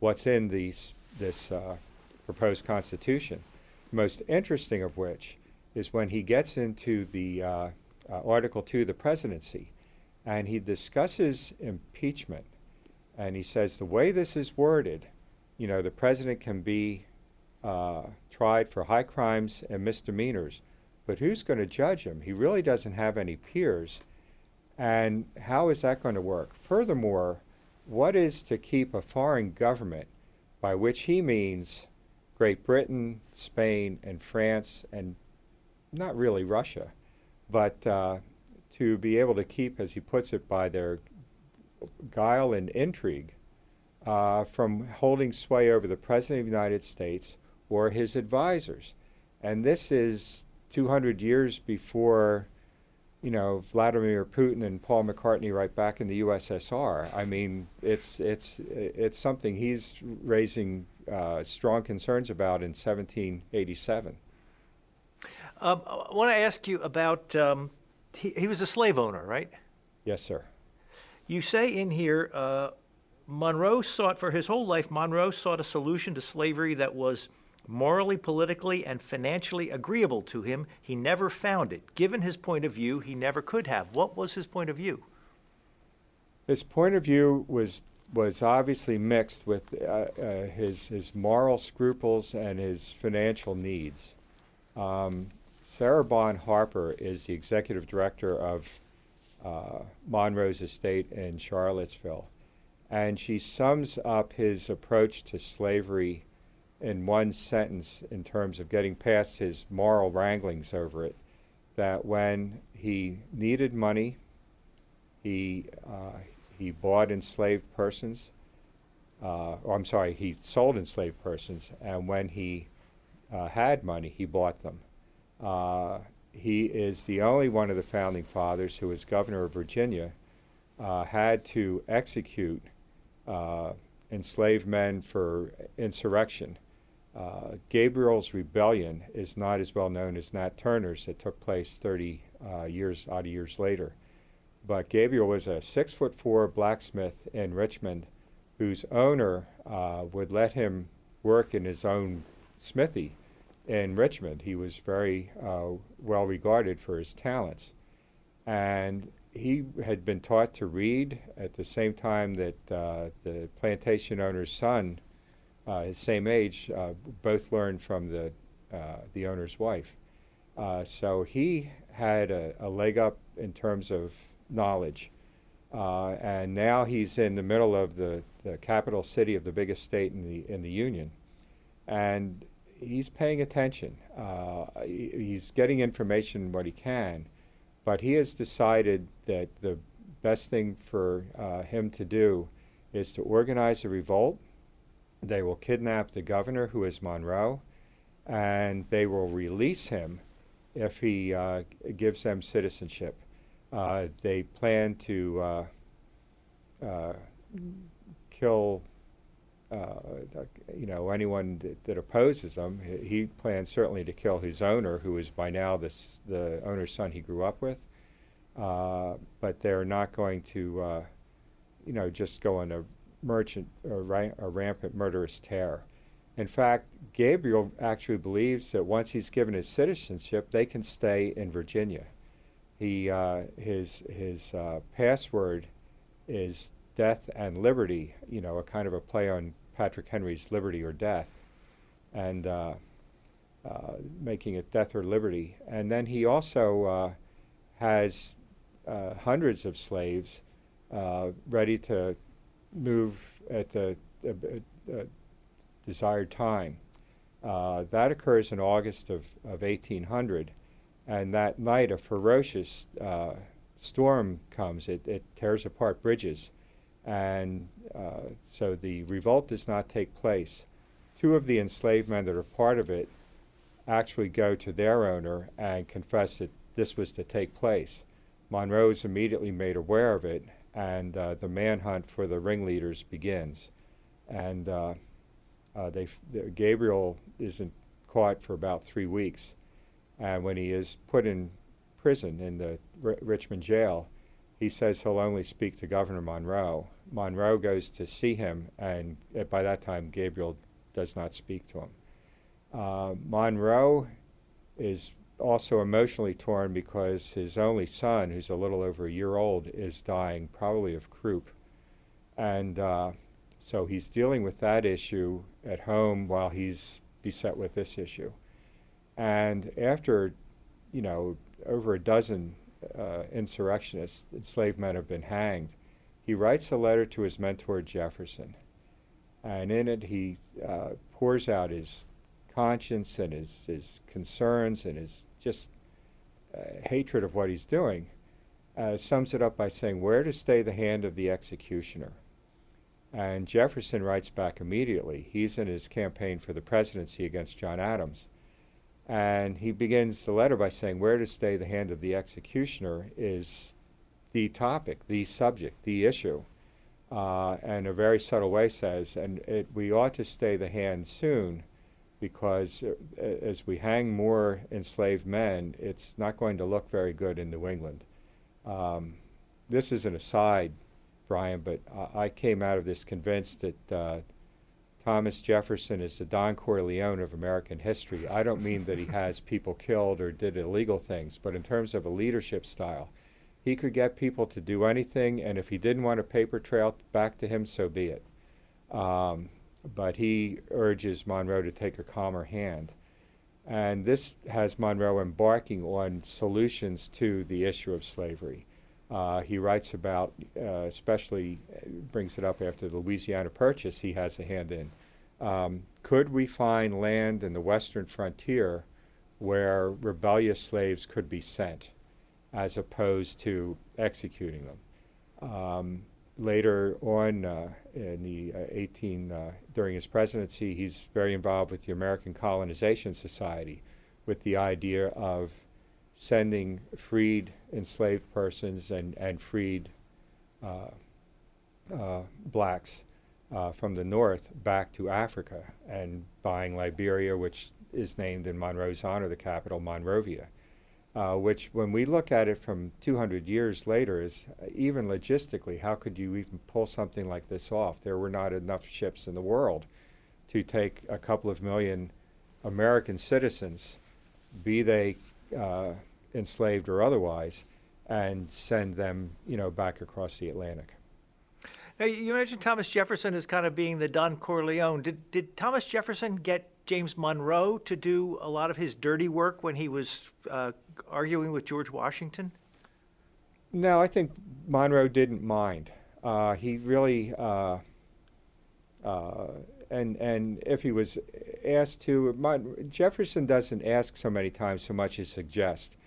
what's in these, this uh, proposed Constitution. Most interesting of which is when he gets into the uh, uh, Article 2, the presidency, and he discusses impeachment. And he says the way this is worded, you know, the president can be uh, tried for high crimes and misdemeanors, but who's going to judge him? He really doesn't have any peers. And how is that going to work? Furthermore, what is to keep a foreign government, by which he means Great Britain, Spain, and France, and not really Russia, but uh, to be able to keep, as he puts it, by their guile and intrigue, uh, from holding sway over the President of the United States or his advisors. And this is 200 years before, you know, Vladimir Putin and Paul McCartney right back in the USSR. I mean, it's, it's, it's something he's raising uh, strong concerns about in 1787. Um, I want to ask you about um, he, he was a slave owner, right? Yes, sir. You say in here, uh, Monroe sought for his whole life, Monroe sought a solution to slavery that was morally, politically, and financially agreeable to him. He never found it. Given his point of view, he never could have. What was his point of view? His point of view was was obviously mixed with uh, uh, his his moral scruples and his financial needs. Um, Sara Bon-Harper is the executive director of uh, Monroe's estate in Charlottesville, and she sums up his approach to slavery in one sentence in terms of getting past his moral wranglings over it. That when he needed money, he uh, he bought enslaved persons. Uh, or I'm sorry, he sold enslaved persons, and when he uh, had money, he bought them. Uh, he is the only one of the founding fathers who, as governor of Virginia, uh, had to execute uh, enslaved men for insurrection. Uh, Gabriel's rebellion is not as well known as Nat Turner's that took place 30 years, odd years later. But Gabriel was a six foot four blacksmith in Richmond whose owner uh, would let him work in his own smithy in Richmond. He was very uh, well regarded for his talents. And he had been taught to read at the same time that uh, the plantation owner's son, uh, his same age, uh, both learned from the, uh, the owner's wife. so he had a, a leg up in terms of knowledge. Uh, and now he's in the middle of the, the capital city of the biggest state in the, in the Union. And he's paying attention. Uh, he's getting information what he can. But he has decided that the best thing for uh, him to do is to organize a revolt. They will kidnap the governor, who is Monroe, and they will release him if he uh, gives them citizenship. Uh, they plan to uh, uh, kill, you know, anyone that, that, opposes them. He plans certainly to kill his owner, who is by now this, the owner's son he grew up with. but they're not going to, you know, just go on a merchant, a, ra- a rampant murderous terror. In fact, Gabriel actually believes that once he's given his citizenship, they can stay in Virginia he uh, his his uh, password is death and liberty. You know, a kind of a play on Patrick Henry's liberty or death, and uh, uh making it death or liberty. And then he also uh, has uh, hundreds of slaves ready to move at the desired time. Uh, that occurs in August of, of 1800, and that night a ferocious uh, storm comes. It, it tears apart bridges, and uh, so the revolt does not take place. Two of the enslaved men that are part of it actually go to their owner and confess that this was to take place. Monroe is immediately made aware of it, and uh, the manhunt for the ringleaders begins. And uh, uh, they Gabriel isn't caught for about three weeks, and when he is put in prison in the R- Richmond jail, he says he'll only speak to Governor Monroe. Monroe goes to see him, and uh, by that time, Gabriel does not speak to him. Uh, Monroe is also emotionally torn because his only son, who's a little over a year old, is dying, probably of croup. And uh, so he's dealing with that issue at home while he's beset with this issue. And after, you know, over a dozen uh, insurrectionists, enslaved men have been hanged, he writes a letter to his mentor Jefferson. And in it, he uh, pours out his conscience and his, his concerns and his just uh, hatred of what he's doing. Uh, sums it up by saying, Where to stay the hand of the executioner? And Jefferson writes back immediately. He's in his campaign for the presidency against John Adams. And he begins the letter by saying, Where to stay the hand of the executioner is the topic, the subject, the issue. Uh, and a very subtle way says, and it, we ought to stay the hand soon because uh, as we hang more enslaved men, it's not going to look very good in New England. Um, this is an aside, Brian, but I, I came out of this convinced that uh, Thomas Jefferson is the Don Corleone of American history. I don't mean that he (laughs) has people killed or did illegal things, but in terms of a leadership style, he could get people to do anything, and if he didn't want a paper trail back to him, so be it. Um, but he urges Monroe to take a calmer hand. And this has Monroe embarking on solutions to the issue of slavery. Uh, he writes about, uh, especially uh, brings it up after the Louisiana Purchase, he has a hand in. Um, could we find land in the western frontier where rebellious slaves could be sent as opposed to executing them? Um, later on uh, in the uh, 18 uh, during his presidency, he's very involved with the American Colonization Society, with the idea of sending freed enslaved persons and and freed uh, uh, blacks uh, from the north back to Africa and buying Liberia, which is named in Monroe's honor, the capital Monrovia uh, which, when we look at it from 200 years later, is uh, even logistically, how could you even pull something like this off? There were not enough ships in the world to take a couple of million American citizens, be they uh, enslaved or otherwise, and send them, you know, back across the Atlantic. Now, you mentioned Thomas Jefferson as kind of being the Don Corleone. Did, did Thomas Jefferson get James Monroe to do a lot of his dirty work when he was uh, arguing with George Washington? No, I think Monroe didn't mind. Uh, he really, uh, uh and and if he was asked to, Mon- Jefferson doesn't ask so many times so much as suggest.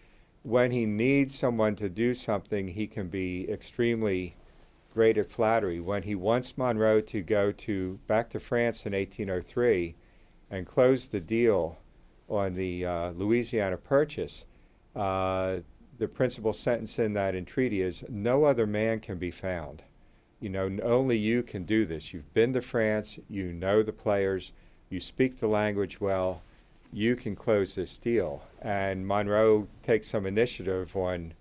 When he needs someone to do something, he can be extremely great at flattery. When he wants Monroe to go to back to France in 1803 and closed the deal on the uh, Louisiana Purchase, uh, the principal sentence in that entreaty is no other man can be found. You know, only you can do this. You've been to France, you know the players, you speak the language well, you can close this deal. And Monroe takes some initiative on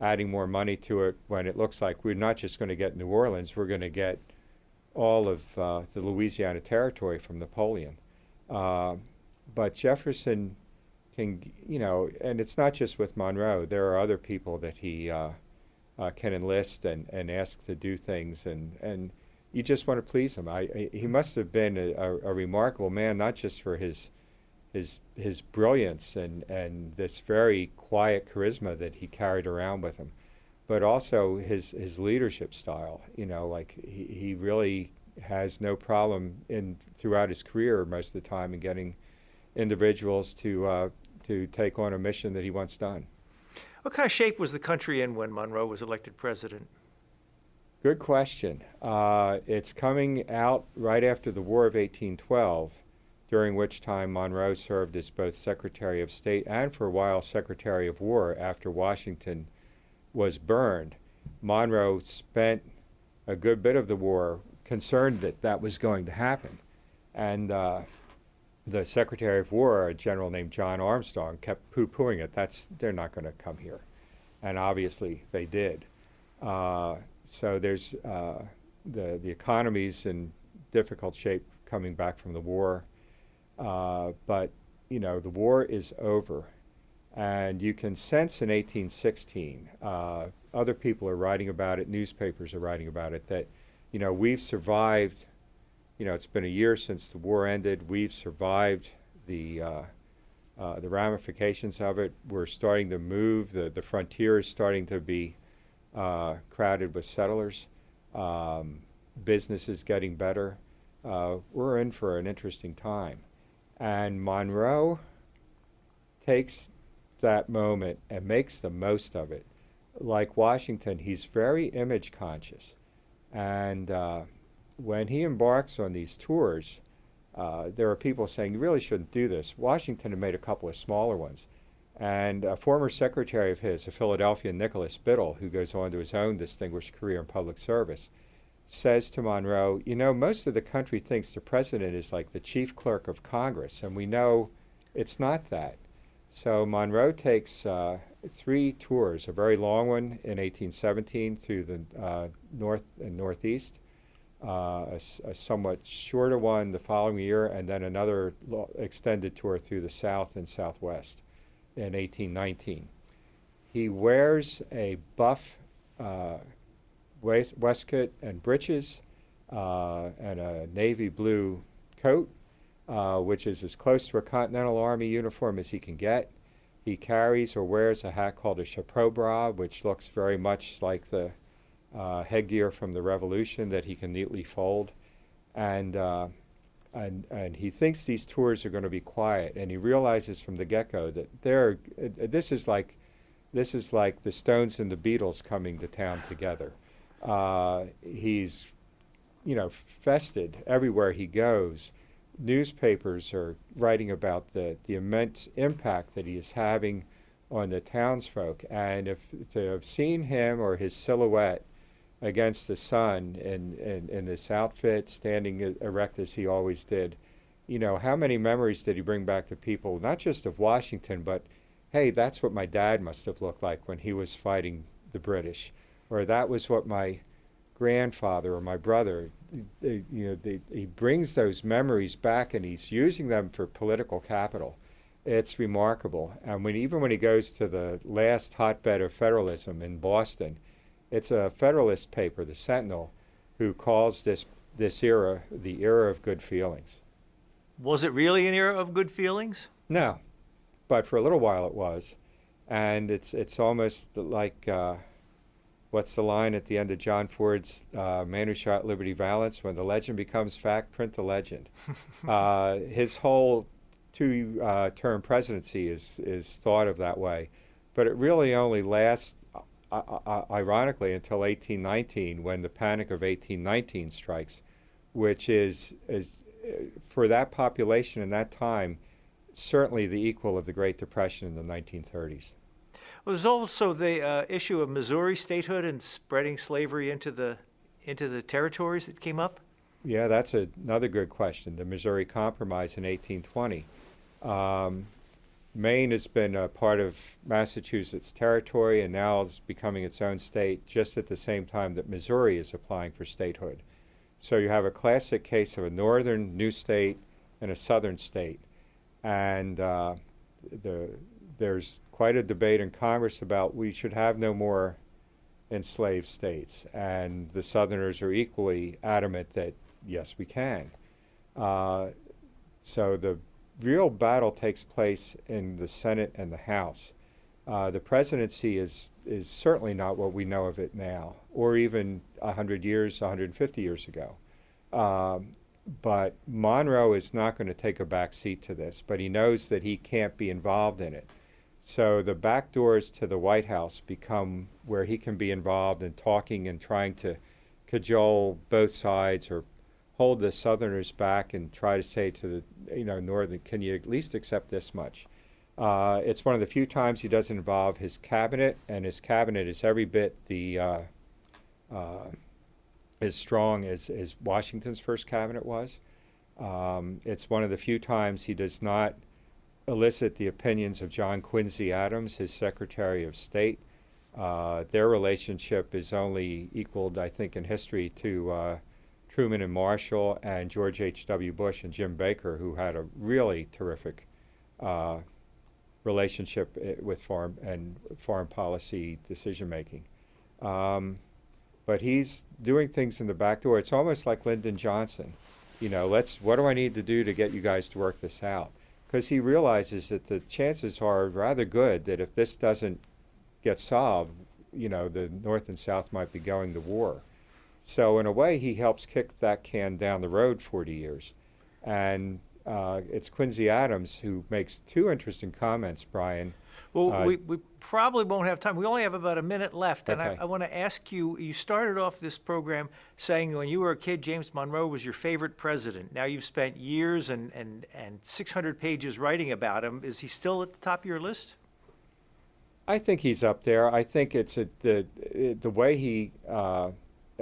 adding more money to it when it looks like we're not just going to get New Orleans, we're going to get all of uh, the Louisiana Territory from Napoleon. Uh, but Jefferson can, you know, and it's not just with Monroe. There are other people that he uh, uh, can enlist and, and ask to do things, and, and you just want to please him. I, I he must have been a, a, a, remarkable man, not just for his his his brilliance and, and this very quiet charisma that he carried around with him, but also his his leadership style. You know, like he, he really has no problem in throughout his career most of the time in getting individuals to uh, to take on a mission that he wants done. What kind of shape was the country in when Monroe was elected president? Good question. Uh, it's coming out right after the War of 1812, during which time Monroe served as both Secretary of State and, for a while, Secretary of War after Washington was burned. Monroe spent a good bit of the war concerned that that was going to happen. And uh, the Secretary of War, a general named John Armstrong, kept poo pooing it. That's, they're not going to come here. And obviously they did. Uh, so there's uh, the the economy's in difficult shape coming back from the war, uh, but you know the war is over, and you can sense in 1816. Uh, other people are writing about it. Newspapers are writing about it. That you know we've survived. You know it's been a year since the war ended. We've survived the uh, uh, the ramifications of it. We're starting to move. The the frontier is starting to be uh, crowded with settlers, um, businesses getting better. Uh, we're in for an interesting time. And Monroe takes that moment and makes the most of it. Like Washington, he's very image conscious. And uh, when he embarks on these tours, uh, there are people saying, you really shouldn't do this. Washington had made a couple of smaller ones. And a former secretary of his, a Philadelphian, Nicholas Biddle, who goes on to his own distinguished career in public service, says to Monroe, You know, most of the country thinks the president is like the chief clerk of Congress, and we know it's not that. So Monroe takes uh, three tours, a very long one in 1817 through the uh, north and northeast, uh, a, a, somewhat shorter one the following year, and then another lo- extended tour through the south and southwest in 1819. He wears a buff uh, waist, waistcoat and breeches uh, and a navy blue coat, uh, which is as close to a Continental Army uniform as he can get. He carries or wears a hat called a chapeau bras, which looks very much like the uh, headgear from the Revolution that he can neatly fold. And uh, and and he thinks these tours are going to be quiet, and he realizes from the get-go that they're uh, this is like this is like the Stones and the Beatles coming to town together. Uh, he's you know fested everywhere he goes. Newspapers are writing about the the immense impact that he is having on the townsfolk, and if to have seen him or his silhouette against the sun in, in, in this outfit, standing erect as he always did. You know, how many memories did he bring back to people, not just of Washington, but hey, that's what my dad must have looked like when he was fighting the British, or that was what my grandfather or my brother, they, you know, they, he brings those memories back and he's using them for political capital. It's remarkable. And when even when he goes to the last hotbed of federalism in Boston, it's a Federalist paper, the Sentinel, who calls this this era the era of good feelings. Was it really an era of good feelings? No, but for a little while it was, and it's it's almost like uh, what's the line at the end of John Ford's uh, "Man Who Shot Liberty Valance"? When the legend becomes fact, print the legend. (laughs) uh, his whole two-term uh, presidency is is thought of that way, but it really only lasts ironically, until 1819, when the Panic of 1819 strikes, which is, is uh, for that population in that time, certainly the equal of the Great Depression in the 1930s. Well, there's also the uh, issue of Missouri statehood and spreading slavery into the into the territories that came up. Yeah, that's a, another good question. The Missouri Compromise in 1820. Um, Maine has been a part of Massachusetts territory and now is becoming its own state just at the same time that Missouri is applying for statehood. So you have a classic case of a northern new state and a southern state. And uh, the, there's quite a debate in Congress about we should have no more enslaved states. And the Southerners are equally adamant that yes, we can. Uh, so the real battle takes place in the Senate and the House. Uh, the presidency is is certainly not what we know of it now, or even 100 years, 150 years ago. Um, but Monroe is not going to take a back seat to this, but he knows that he can't be involved in it. So the back doors to the White House become where he can be involved in talking and trying to cajole both sides or hold the Southerners back and try to say to the you know Northern, can you at least accept this much? Uh, it's one of the few times he doesn't involve his cabinet, and his cabinet is every bit the uh, uh, as strong as, as Washington's first cabinet was. Um, it's one of the few times he does not elicit the opinions of John Quincy Adams, his Secretary of State. Uh, their relationship is only equaled, I think, in history to uh, Truman and Marshall and George H.W. Bush and Jim Baker, who had a really terrific uh, relationship eh, with foreign and foreign policy decision making. Um, but he's doing things in the back door. It's almost like Lyndon Johnson. You know, let's. What do I need to do to get you guys to work this out? Because he realizes that the chances are rather good that if this doesn't get solved, you know, the North and South might be going to war. So in a way, he helps kick that can down the road 40 years, and uh, it's Quincy Adams who makes two interesting comments, Brian. Well, Uh, we, we probably won't have time. We only have about a minute left. And I, I want to ask you you started off this program saying when you were a kid, James Monroe was your favorite president. Now you've spent years and, and, and 600 pages writing about him. Is he still at the top of your list? I think he's up there. I think it's a, the the way he uh,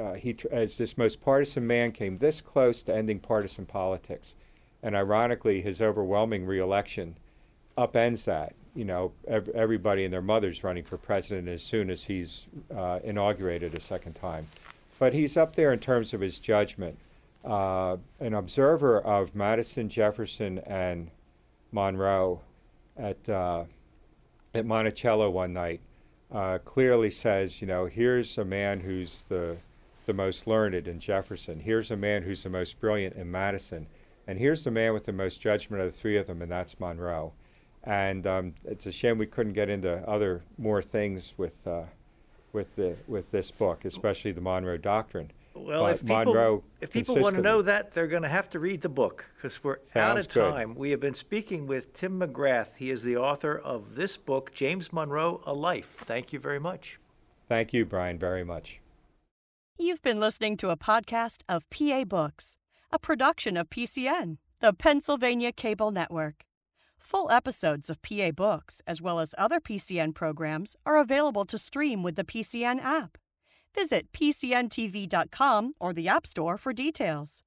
uh, he as this most partisan man came this close to ending partisan politics, and ironically, his overwhelming reelection upends that. You know, ev- everybody and their mothers running for president as soon as he's uh, inaugurated a second time. But he's up there in terms of his judgment. Uh, an observer of Madison, Jefferson, and Monroe at uh, at Monticello one night uh, clearly says, you know, here's a man who's the the most learned in Jefferson. Here's a man who's the most brilliant in Madison, and here's the man with the most judgment of the three of them, and that's Monroe. And um, it's a shame we couldn't get into other more things with uh, with the with this book, especially the Monroe Doctrine. Well, But if people, Monroe if people want to know that, they're going to have to read the book because we're out of good. time. We have been speaking with Tim McGrath. He is the author of this book, James Monroe, A Life. Thank you very much. Thank you, Brian, very much. You've been listening to a podcast of PA Books, a production of PCN, the Pennsylvania Cable Network. Full episodes of PA Books, as well as other PCN programs, are available to stream with the PCN app. Visit PCNTV.com or the App Store for details.